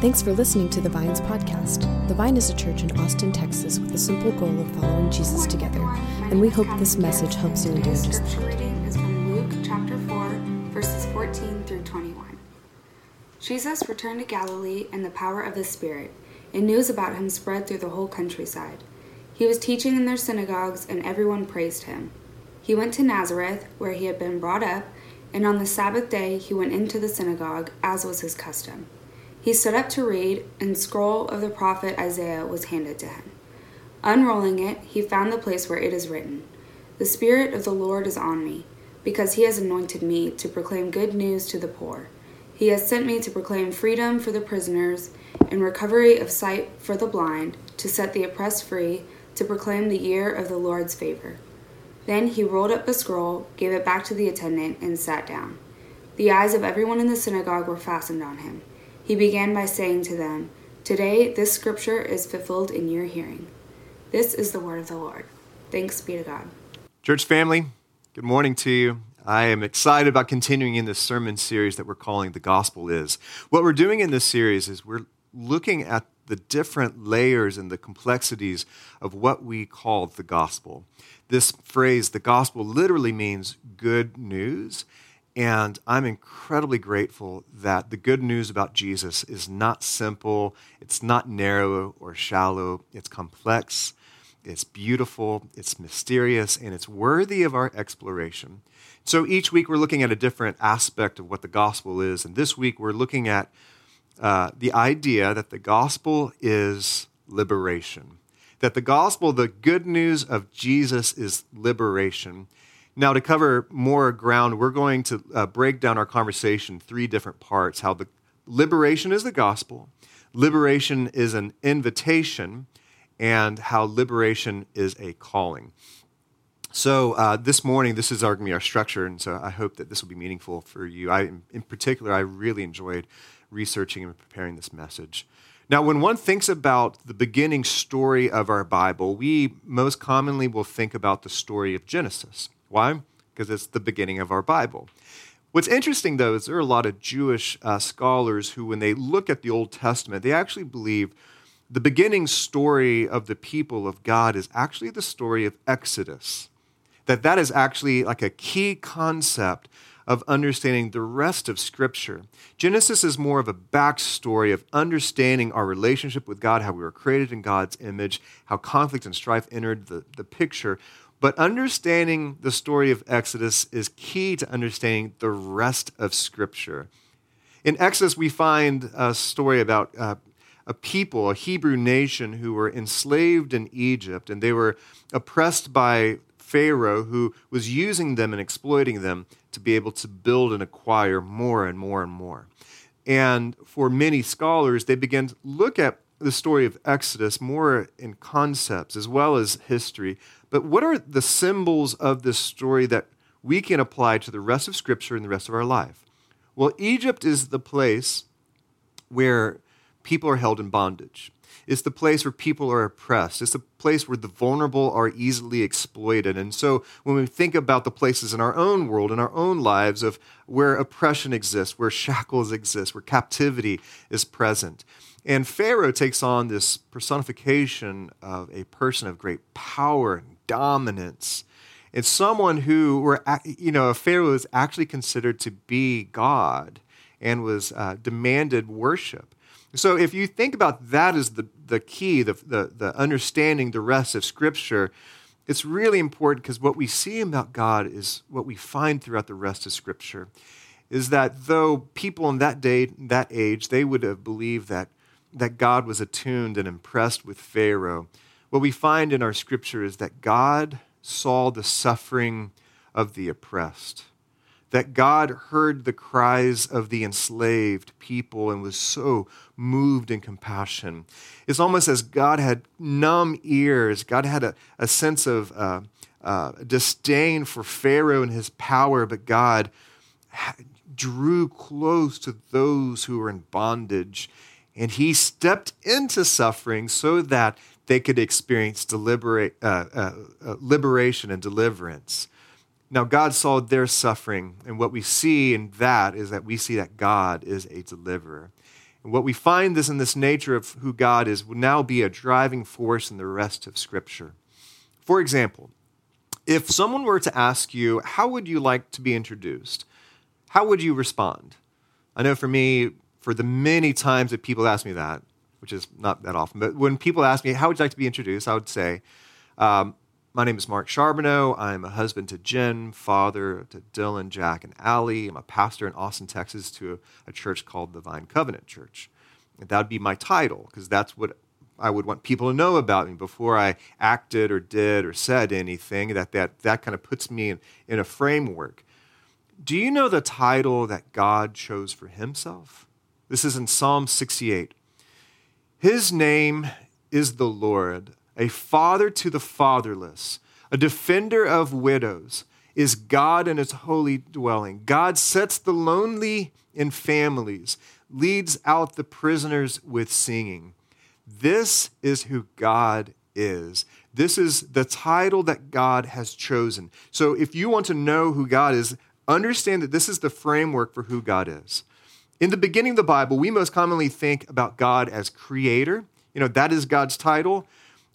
Thanks for listening to the Vines podcast. The Vine is a church in Austin, Texas, with the simple goal of following Jesus together, and we hope this message helps you in doing just Scripture that. reading is from Luke chapter 4, verses 14 through 21. Jesus returned to Galilee in the power of the Spirit, and news about him spread through the whole countryside. He was teaching in their synagogues, and everyone praised him. He went to Nazareth, where he had been brought up, and on the Sabbath day he went into the synagogue, as was his custom. He stood up to read, and scroll of the prophet Isaiah was handed to him. Unrolling it, he found the place where it is written, The Spirit of the Lord is on me, because he has anointed me to proclaim good news to the poor. He has sent me to proclaim freedom for the prisoners and recovery of sight for the blind, to set the oppressed free, to proclaim the year of the Lord's favor. Then he rolled up the scroll, gave it back to the attendant, and sat down. The eyes of everyone in the synagogue were fastened on him. He began by saying to them, Today this scripture is fulfilled in your hearing. This is the word of the Lord. Thanks be to God. Church family, good morning to you. I am excited about continuing in this sermon series that we're calling The Gospel Is. What we're doing in this series is we're looking at the different layers and the complexities of what we call the gospel. This phrase, the gospel, literally means good news. And I'm incredibly grateful that the good news about Jesus is not simple, it's not narrow or shallow, it's complex, it's beautiful, it's mysterious, and it's worthy of our exploration. So each week we're looking at a different aspect of what the gospel is. And this week we're looking at uh, the idea that the gospel is liberation. That the gospel, the good news of Jesus, is liberation. Now, to cover more ground, we're going to uh, break down our conversation three different parts how the liberation is the gospel, liberation is an invitation, and how liberation is a calling. So, uh, this morning, this is our, going to be our structure, and so I hope that this will be meaningful for you. I, in particular, I really enjoyed researching and preparing this message. Now, when one thinks about the beginning story of our Bible, we most commonly will think about the story of Genesis. Why? Because it's the beginning of our Bible. What's interesting, though, is there are a lot of Jewish uh, scholars who, when they look at the Old Testament, they actually believe the beginning story of the people of God is actually the story of Exodus. That that is actually like a key concept of understanding the rest of Scripture. Genesis is more of a backstory of understanding our relationship with God, how we were created in God's image, how conflict and strife entered the, the picture. But understanding the story of Exodus is key to understanding the rest of Scripture. In Exodus, we find a story about uh, a people, a Hebrew nation, who were enslaved in Egypt and they were oppressed by Pharaoh, who was using them and exploiting them to be able to build and acquire more and more and more. And for many scholars, they begin to look at the story of Exodus more in concepts as well as history. But what are the symbols of this story that we can apply to the rest of Scripture and the rest of our life? Well, Egypt is the place where people are held in bondage. It's the place where people are oppressed. It's the place where the vulnerable are easily exploited. And so when we think about the places in our own world, in our own lives, of where oppression exists, where shackles exist, where captivity is present. And Pharaoh takes on this personification of a person of great power and dominance. It's someone who, were, you know, Pharaoh was actually considered to be God and was uh, demanded worship. So if you think about that as the, the key, the, the, the understanding the rest of Scripture, it's really important because what we see about God is what we find throughout the rest of Scripture. Is that though people in that day, that age, they would have believed that, that God was attuned and impressed with Pharaoh, what we find in our Scripture is that God saw the suffering of the oppressed that God heard the cries of the enslaved people and was so moved in compassion. It's almost as God had numb ears. God had a, a sense of uh, uh, disdain for Pharaoh and his power, but God drew close to those who were in bondage. And he stepped into suffering so that they could experience deliberate, uh, uh, uh liberation and deliverance. Now, God saw their suffering, and what we see in that is that we see that God is a deliverer. And what we find this in this nature of who God is will now be a driving force in the rest of Scripture. For example, if someone were to ask you, How would you like to be introduced? How would you respond? I know for me, for the many times that people ask me that, which is not that often, but when people ask me, How would you like to be introduced? I would say, um, my name is Mark Charbonneau. I'm a husband to Jen, father to Dylan, Jack, and Allie. I'm a pastor in Austin, Texas, to a, a church called the Vine Covenant Church. That would be my title, because that's what I would want people to know about me before I acted or did or said anything. That that that kind of puts me in, in a framework. Do you know the title that God chose for Himself? This is in Psalm 68. His name is the Lord a father to the fatherless, a defender of widows, is God in his holy dwelling. God sets the lonely in families, leads out the prisoners with singing. This is who God is. This is the title that God has chosen. So if you want to know who God is, understand that this is the framework for who God is. In the beginning of the Bible, we most commonly think about God as creator. You know, that is God's title.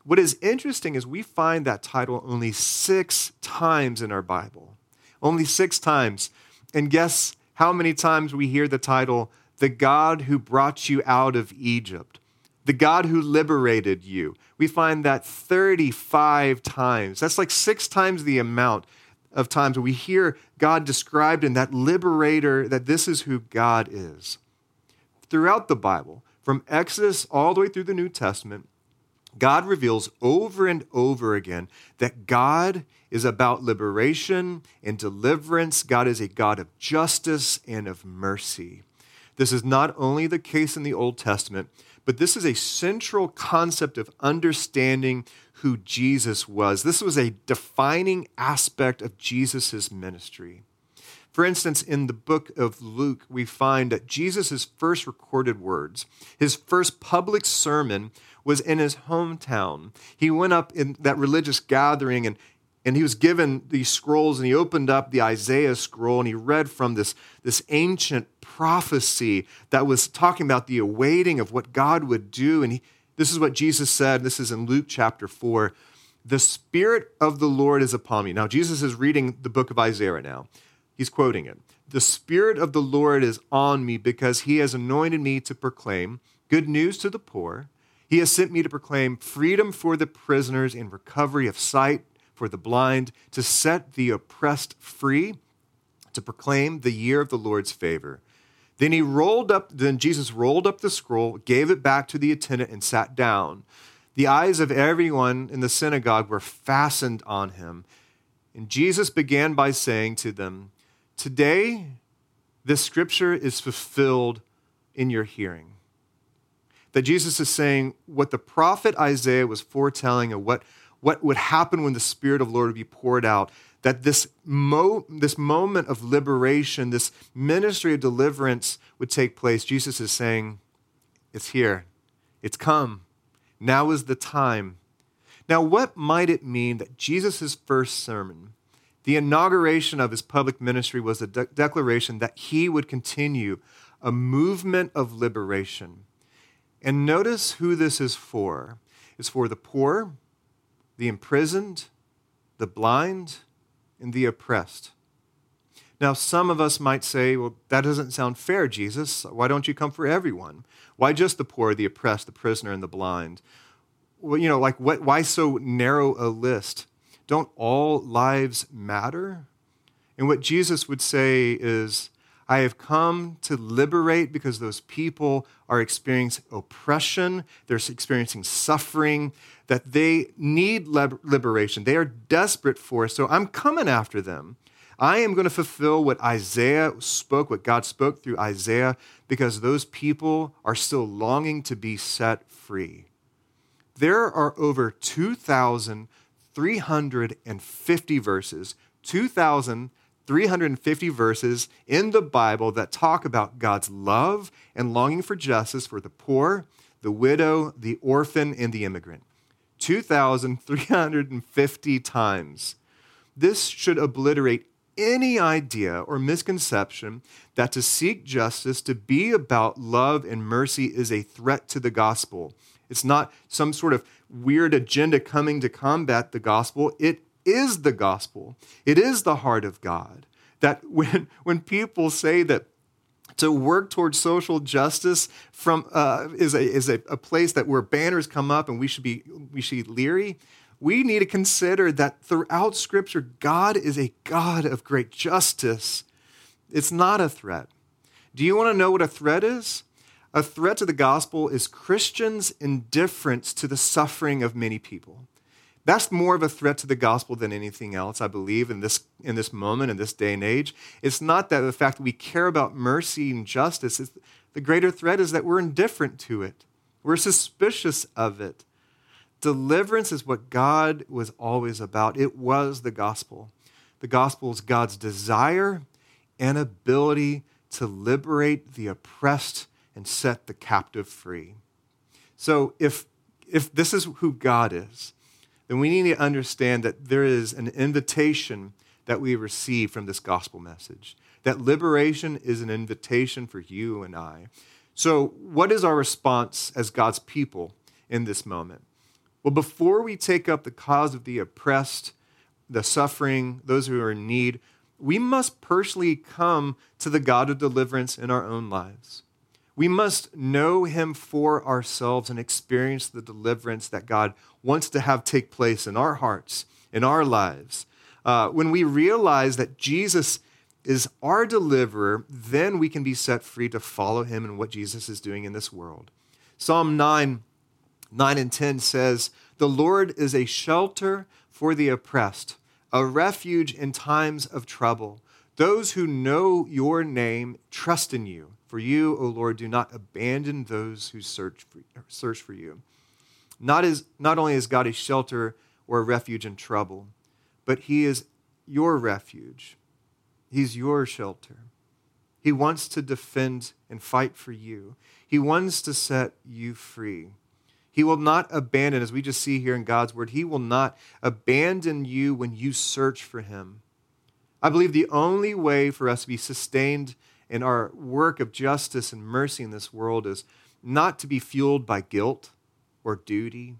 What is interesting is we find that title only six times in our Bible. Only six times. And guess how many times we hear the title, The God Who Brought You Out of Egypt, the God Who Liberated You? We find that 35 times. That's like six times the amount of times we hear God described in that liberator, that this is who God is. Throughout the Bible, from Exodus all the way through the New Testament, God reveals over and over again that God is about liberation and deliverance. God is a God of justice and of mercy. This is not only the case in the Old Testament, but this is a central concept of understanding who Jesus was. This was a defining aspect of Jesus' ministry. For instance, in the book of Luke, we find that Jesus' first recorded words, his first public sermon, was in his hometown. He went up in that religious gathering and, and he was given these scrolls and he opened up the Isaiah scroll and he read from this, this ancient prophecy that was talking about the awaiting of what God would do. And he, this is what Jesus said. This is in Luke chapter 4. The Spirit of the Lord is upon me. Now, Jesus is reading the book of Isaiah now. He's quoting it. The Spirit of the Lord is on me because he has anointed me to proclaim good news to the poor. He has sent me to proclaim freedom for the prisoners and recovery of sight for the blind, to set the oppressed free, to proclaim the year of the Lord's favor. Then he rolled up, then Jesus rolled up the scroll, gave it back to the attendant, and sat down. The eyes of everyone in the synagogue were fastened on him. And Jesus began by saying to them, Today, this scripture is fulfilled in your hearing that Jesus is saying what the prophet Isaiah was foretelling of what, what would happen when the Spirit of the Lord would be poured out, that this, mo- this moment of liberation, this ministry of deliverance would take place. Jesus is saying, It's here, it's come. Now is the time. Now, what might it mean that Jesus' first sermon, the inauguration of his public ministry, was a de- declaration that he would continue a movement of liberation? And notice who this is for it's for the poor, the imprisoned, the blind, and the oppressed. Now, some of us might say, well, that doesn't sound fair, Jesus. Why don't you come for everyone? Why just the poor, the oppressed, the prisoner, and the blind? Well, you know, like, what, why so narrow a list? Don't all lives matter? And what Jesus would say is, I have come to liberate because those people are experiencing oppression, they're experiencing suffering, that they need liberation. They are desperate for it. So I'm coming after them. I am going to fulfill what Isaiah spoke, what God spoke through Isaiah, because those people are still longing to be set free. There are over 2,350 verses, 2,000 350 verses in the Bible that talk about God's love and longing for justice for the poor, the widow, the orphan, and the immigrant. 2,350 times. This should obliterate any idea or misconception that to seek justice, to be about love and mercy, is a threat to the gospel. It's not some sort of weird agenda coming to combat the gospel. It is the gospel, it is the heart of God. That when, when people say that to work towards social justice from uh, is, a, is a, a place that where banners come up and we should be we should be leery we need to consider that throughout Scripture, God is a God of great justice. It's not a threat. Do you want to know what a threat is? A threat to the gospel is Christians' indifference to the suffering of many people. That's more of a threat to the gospel than anything else, I believe, in this, in this moment, in this day and age. It's not that the fact that we care about mercy and justice. It's, the greater threat is that we're indifferent to it, we're suspicious of it. Deliverance is what God was always about. It was the gospel. The gospel is God's desire and ability to liberate the oppressed and set the captive free. So if if this is who God is, then we need to understand that there is an invitation that we receive from this gospel message. That liberation is an invitation for you and I. So, what is our response as God's people in this moment? Well, before we take up the cause of the oppressed, the suffering, those who are in need, we must personally come to the God of deliverance in our own lives. We must know him for ourselves and experience the deliverance that God wants to have take place in our hearts, in our lives. Uh, when we realize that Jesus is our deliverer, then we can be set free to follow him and what Jesus is doing in this world. Psalm 9 9 and 10 says, The Lord is a shelter for the oppressed, a refuge in times of trouble. Those who know your name trust in you. For you, O Lord, do not abandon those who search for, search for you. Not, as, not only is God a shelter or a refuge in trouble, but He is your refuge. He's your shelter. He wants to defend and fight for you. He wants to set you free. He will not abandon, as we just see here in God's word, He will not abandon you when you search for Him. I believe the only way for us to be sustained in our work of justice and mercy in this world is not to be fueled by guilt or duty,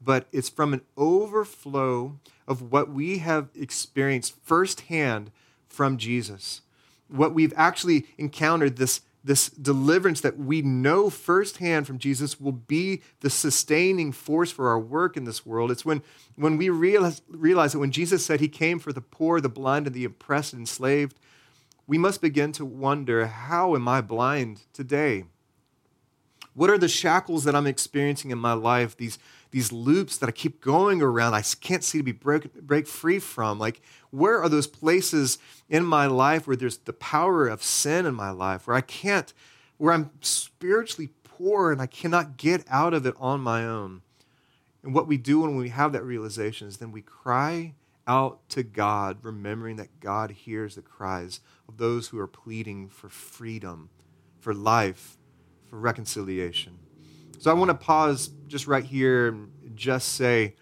but it's from an overflow of what we have experienced firsthand from Jesus. What we've actually encountered this this deliverance that we know firsthand from Jesus will be the sustaining force for our work in this world. It's when, when we realize, realize that when Jesus said he came for the poor, the blind, and the oppressed and enslaved, we must begin to wonder how am I blind today? What are the shackles that I'm experiencing in my life? These, these loops that I keep going around, I can't seem to be break, break free from. Like, where are those places in my life where there's the power of sin in my life, where I can't, where I'm spiritually poor and I cannot get out of it on my own? And what we do when we have that realization is then we cry out to God, remembering that God hears the cries of those who are pleading for freedom, for life, for reconciliation. So I want to pause just right here and just say,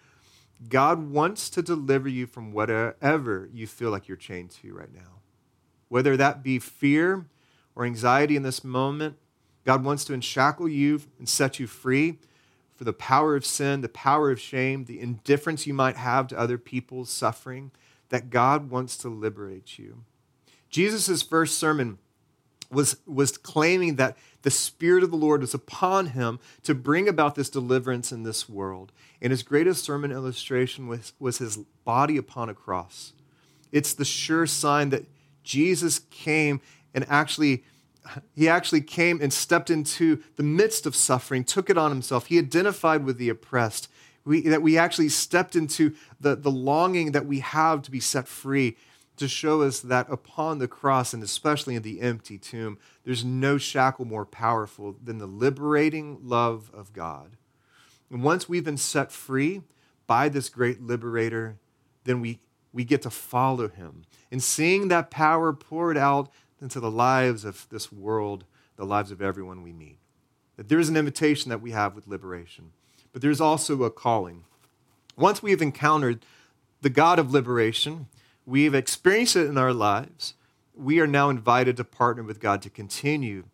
God wants to deliver you from whatever you feel like you're chained to right now. Whether that be fear or anxiety in this moment, God wants to unshackle you and set you free for the power of sin, the power of shame, the indifference you might have to other people's suffering, that God wants to liberate you. Jesus' first sermon was, was claiming that the Spirit of the Lord was upon him to bring about this deliverance in this world. And his greatest sermon illustration was, was his body upon a cross. It's the sure sign that Jesus came and actually he actually came and stepped into the midst of suffering, took it on himself. He identified with the oppressed. We, that we actually stepped into the, the longing that we have to be set free to show us that upon the cross, and especially in the empty tomb, there's no shackle more powerful than the liberating love of God. And once we've been set free by this great liberator, then we, we get to follow him. And seeing that power poured out into the lives of this world, the lives of everyone we meet. That there is an invitation that we have with liberation, but there's also a calling. Once we have encountered the God of liberation, we've experienced it in our lives. We are now invited to partner with God to continue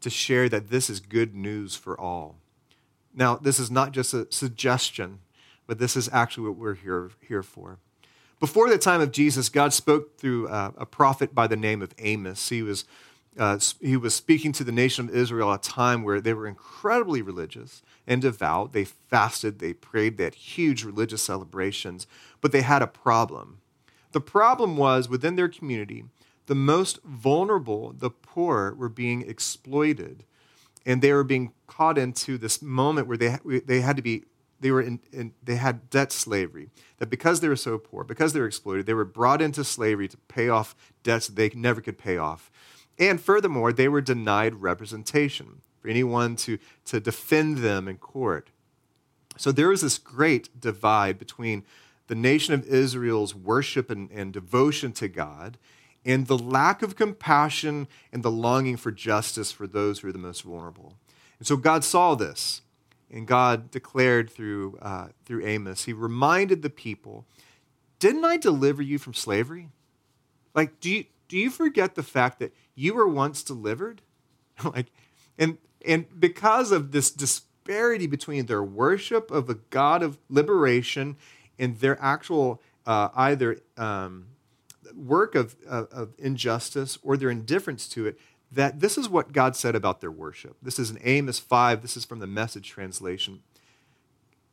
to share that this is good news for all. Now, this is not just a suggestion, but this is actually what we're here, here for. Before the time of Jesus, God spoke through uh, a prophet by the name of Amos. He was, uh, he was speaking to the nation of Israel at a time where they were incredibly religious and devout. They fasted, they prayed, they had huge religious celebrations, but they had a problem. The problem was within their community, the most vulnerable, the poor, were being exploited. And they were being caught into this moment where they, they had to be they were in, in, they had debt slavery. That because they were so poor because they were exploited they were brought into slavery to pay off debts they never could pay off. And furthermore they were denied representation for anyone to, to defend them in court. So there was this great divide between the nation of israel's worship and, and devotion to god and the lack of compassion and the longing for justice for those who are the most vulnerable and so god saw this and God declared through, uh, through Amos, he reminded the people, Didn't I deliver you from slavery? Like, do you, do you forget the fact that you were once delivered? like, and, and because of this disparity between their worship of a God of liberation and their actual uh, either um, work of, of, of injustice or their indifference to it, that this is what God said about their worship. This is in Amos 5. This is from the message translation.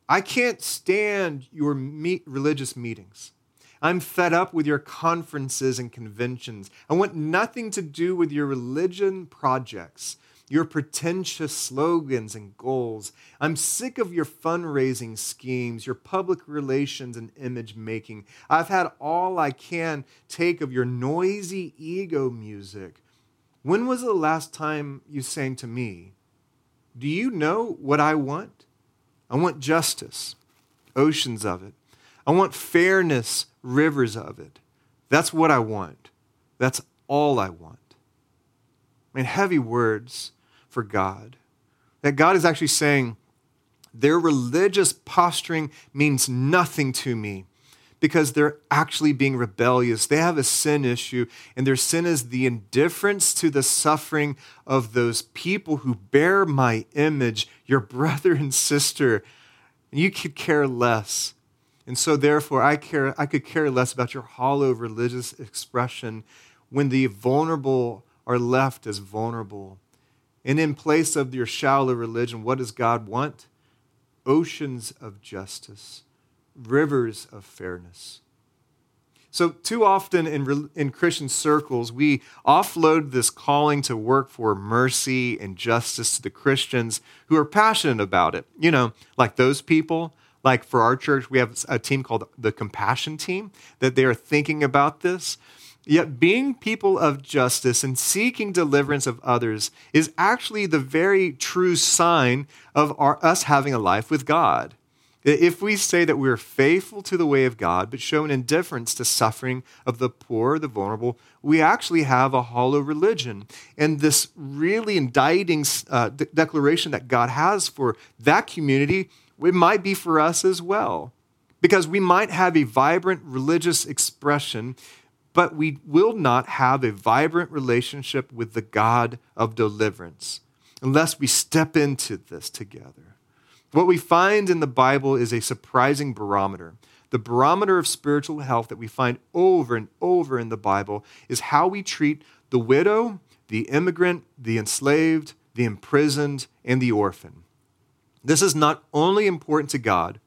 I can't stand your meet, religious meetings. I'm fed up with your conferences and conventions. I want nothing to do with your religion projects, your pretentious slogans and goals. I'm sick of your fundraising schemes, your public relations and image making. I've had all I can take of your noisy ego music when was the last time you sang to me, Do you know what I want? I want justice, oceans of it. I want fairness, rivers of it. That's what I want. That's all I want. I mean, heavy words for God. That God is actually saying, their religious posturing means nothing to me because they're actually being rebellious. They have a sin issue, and their sin is the indifference to the suffering of those people who bear my image, your brother and sister. And you could care less. And so therefore I care I could care less about your hollow religious expression when the vulnerable are left as vulnerable. And in place of your shallow religion, what does God want? Oceans of justice rivers of fairness. So, too often in, in Christian circles, we offload this calling to work for mercy and justice to the Christians who are passionate about it. You know, like those people. Like for our church, we have a team called the Compassion Team that they are thinking about this. Yet, being people of justice and seeking deliverance of others is actually the very true sign of our, us having a life with God. If we say that we're faithful to the way of God, but show an indifference to suffering of the poor, the vulnerable, we actually have a hollow religion. And this really indicting uh, de- declaration that God has for that community, it might be for us as well. Because we might have a vibrant religious expression, but we will not have a vibrant relationship with the God of deliverance unless we step into this together. What we find in the Bible is a surprising barometer. The barometer of spiritual health that we find over and over in the Bible is how we treat the widow, the immigrant, the enslaved, the imprisoned, and the orphan. This is not only important to God,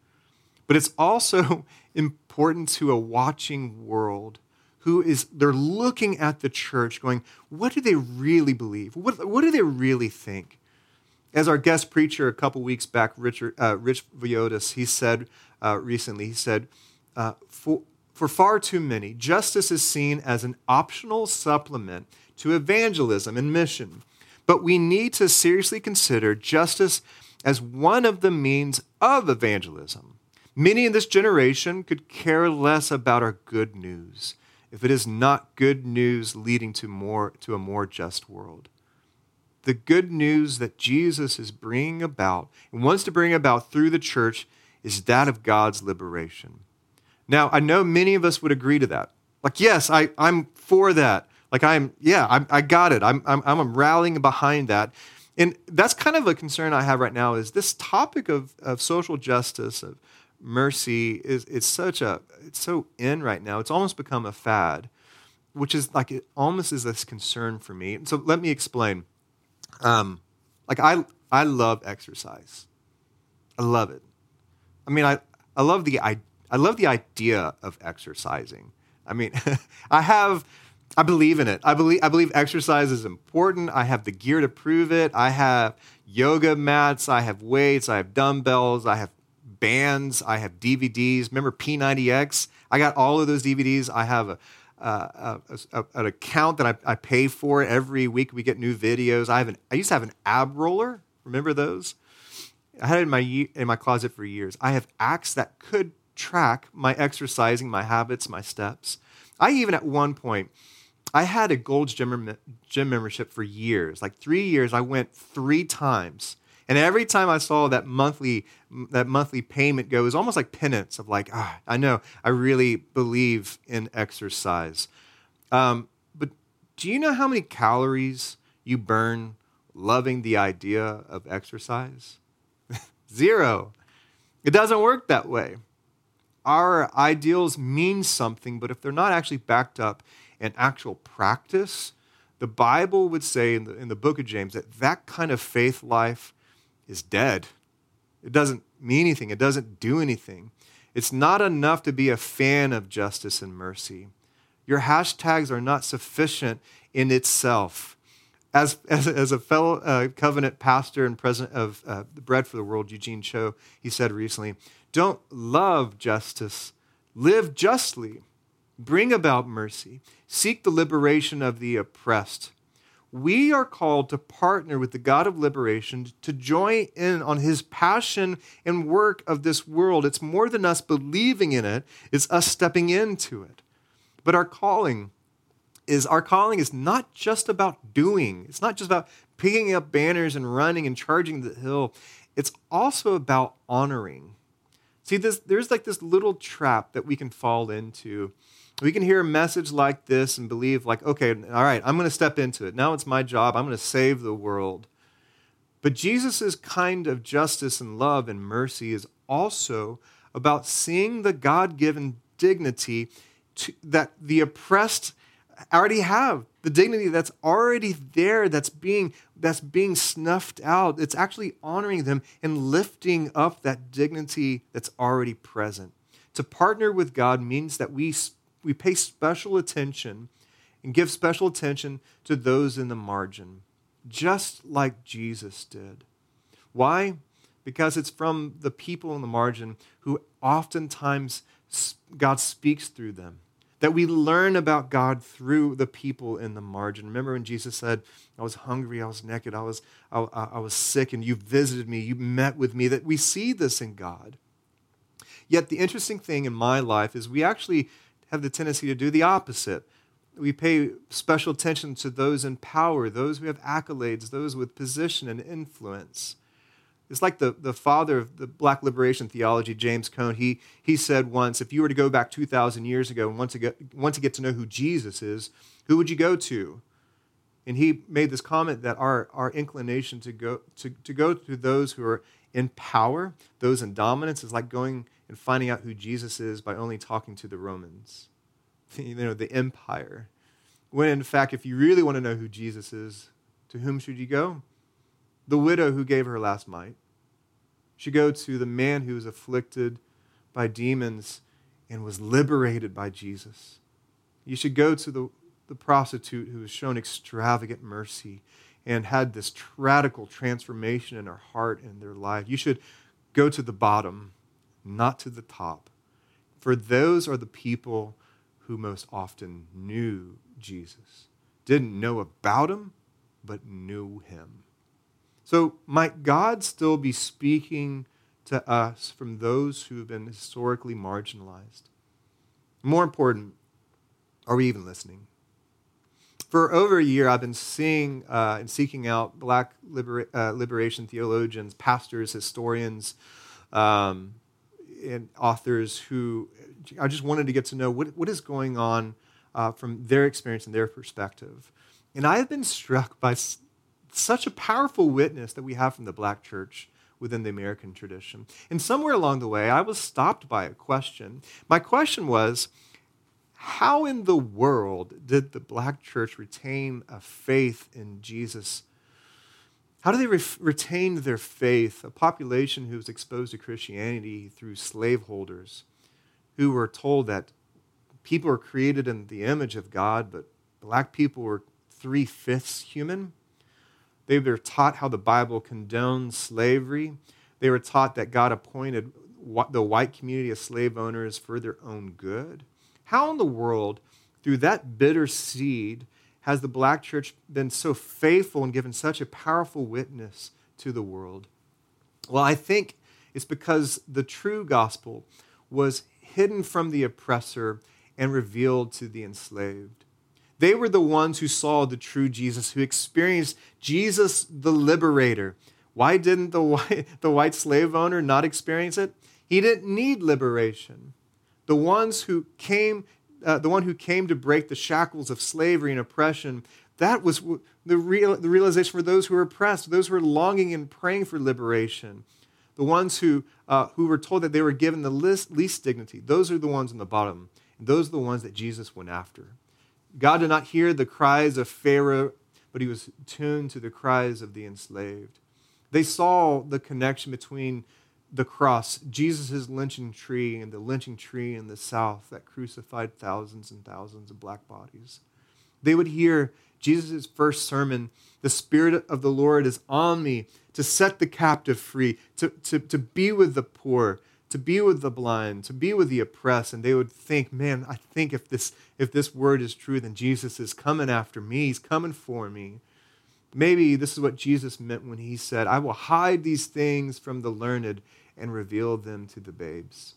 but it's also important to a watching world who is they're looking at the church going, what do they really believe? What, what do they really think? As our guest preacher a couple weeks back, Richard, uh, Rich Villodas, he said uh, recently, he said, uh, for, for far too many, justice is seen as an optional supplement to evangelism and mission. But we need to seriously consider justice as one of the means of evangelism. Many in this generation could care less about our good news if it is not good news leading to more to a more just world the good news that Jesus is bringing about and wants to bring about through the church is that of God's liberation. Now, I know many of us would agree to that. Like, yes, I, I'm for that. Like, I'm, yeah, I'm, I got it. I'm, I'm, I'm rallying behind that. And that's kind of a concern I have right now is this topic of, of social justice, of mercy, is it's such a, it's so in right now. It's almost become a fad, which is like, it almost is this concern for me. So let me explain. Um, like, I, I love exercise. I love it. I mean, I, I love the I, I love the idea of exercising. I mean, I have I believe in it. I believe I believe exercise is important. I have the gear to prove it. I have yoga mats, I have weights, I have dumbbells, I have bands, I have DVDs. Remember P90X? I got all of those DVDs. I have a a, a, an account that I, I, pay for every week. We get new videos. I have an. I used to have an ab roller. Remember those? I had it in my in my closet for years. I have apps that could track my exercising, my habits, my steps. I even at one point, I had a Gold's gym, gym membership for years. Like three years, I went three times, and every time I saw that monthly that monthly payment go, it was almost like penance of like, ah, I know I really believe in exercise. Um, but do you know how many calories you burn loving the idea of exercise? Zero. It doesn't work that way. Our ideals mean something, but if they're not actually backed up in actual practice, the Bible would say in the, in the book of James that that kind of faith life is dead. It doesn't mean anything, it doesn't do anything. It's not enough to be a fan of justice and mercy. Your hashtags are not sufficient in itself as, as, as a fellow uh, covenant pastor and president of uh, Bread for the World, Eugene Cho, he said recently, don't love justice, live justly, bring about mercy, seek the liberation of the oppressed. We are called to partner with the God of liberation to join in on his passion and work of this world. It's more than us believing in it, it's us stepping into it. But our calling is our calling is not just about doing. It's not just about picking up banners and running and charging the hill. It's also about honoring. See, this, there's like this little trap that we can fall into. We can hear a message like this and believe, like, okay, all right, I'm going to step into it. Now it's my job. I'm going to save the world. But Jesus' kind of justice and love and mercy is also about seeing the God given dignity to, that the oppressed already have the dignity that's already there that's being that's being snuffed out it's actually honoring them and lifting up that dignity that's already present to partner with god means that we we pay special attention and give special attention to those in the margin just like jesus did why because it's from the people in the margin who oftentimes god speaks through them that we learn about God through the people in the margin. Remember when Jesus said, I was hungry, I was naked, I was, I, I, was sick, and you visited me, you met with me, that we see this in God. Yet the interesting thing in my life is we actually have the tendency to do the opposite. We pay special attention to those in power, those who have accolades, those with position and influence. It's like the, the father of the black liberation theology, James Cone. He, he said once, if you were to go back 2,000 years ago and want to, get, want to get to know who Jesus is, who would you go to? And he made this comment that our, our inclination to go, to, to go to those who are in power, those in dominance, is like going and finding out who Jesus is by only talking to the Romans, you know, the empire. When in fact, if you really want to know who Jesus is, to whom should you go? the widow who gave her last mite. She go to the man who was afflicted by demons and was liberated by Jesus. You should go to the, the prostitute who was shown extravagant mercy and had this radical transformation in her heart and their life. You should go to the bottom, not to the top. For those are the people who most often knew Jesus. Didn't know about him, but knew him. So, might God still be speaking to us from those who have been historically marginalized? More important, are we even listening? For over a year, I've been seeing uh, and seeking out black libera- uh, liberation theologians, pastors, historians, um, and authors who I just wanted to get to know what, what is going on uh, from their experience and their perspective. And I have been struck by s- such a powerful witness that we have from the black church within the American tradition. And somewhere along the way, I was stopped by a question. My question was how in the world did the black church retain a faith in Jesus? How do they re- retain their faith? A population who was exposed to Christianity through slaveholders, who were told that people are created in the image of God, but black people were three fifths human. They were taught how the Bible condones slavery. They were taught that God appointed the white community of slave owners for their own good. How in the world, through that bitter seed, has the black church been so faithful and given such a powerful witness to the world? Well, I think it's because the true gospel was hidden from the oppressor and revealed to the enslaved. They were the ones who saw the true Jesus, who experienced Jesus the liberator. Why didn't the white, the white slave owner not experience it? He didn't need liberation. The ones who came, uh, the one who came to break the shackles of slavery and oppression, that was the, real, the realization for those who were oppressed, those who were longing and praying for liberation. The ones who, uh, who were told that they were given the least, least dignity, those are the ones on the bottom. Those are the ones that Jesus went after. God did not hear the cries of Pharaoh, but he was tuned to the cries of the enslaved. They saw the connection between the cross, Jesus' lynching tree, and the lynching tree in the south that crucified thousands and thousands of black bodies. They would hear Jesus' first sermon The Spirit of the Lord is on me to set the captive free, to, to, to be with the poor, to be with the blind, to be with the oppressed, and they would think, man, I think if this if this word is true, then Jesus is coming after me. He's coming for me. Maybe this is what Jesus meant when he said, I will hide these things from the learned and revealed them to the babes.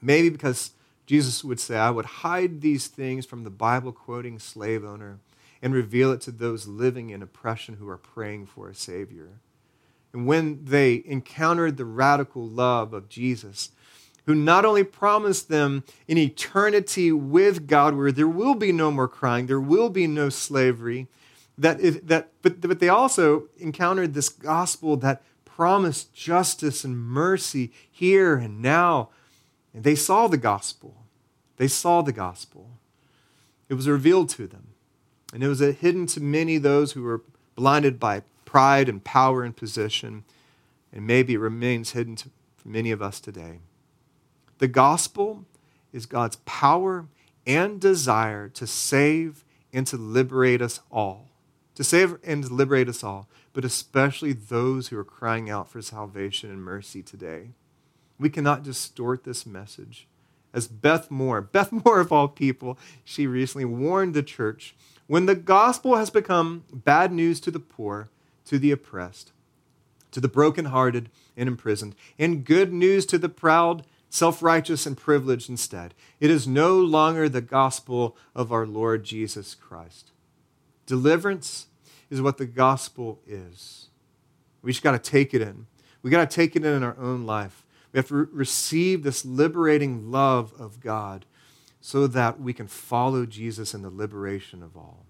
Maybe because Jesus would say, I would hide these things from the Bible quoting slave owner and reveal it to those living in oppression who are praying for a Savior. And when they encountered the radical love of Jesus, who not only promised them an eternity with God where there will be no more crying, there will be no slavery, that, if, that but, but they also encountered this gospel that promised justice and mercy here and now. And they saw the gospel. They saw the gospel. It was revealed to them. And it was hidden to many those who were blinded by pride and power and position, and maybe it remains hidden to, for many of us today. The gospel is God's power and desire to save and to liberate us all. To save and to liberate us all, but especially those who are crying out for salvation and mercy today. We cannot distort this message. As Beth Moore, Beth Moore of all people, she recently warned the church when the gospel has become bad news to the poor, to the oppressed, to the brokenhearted and imprisoned, and good news to the proud, self righteous, and privileged instead. It is no longer the gospel of our Lord Jesus Christ. Deliverance is what the gospel is. We just got to take it in. We got to take it in in our own life. We have to re- receive this liberating love of God so that we can follow Jesus in the liberation of all.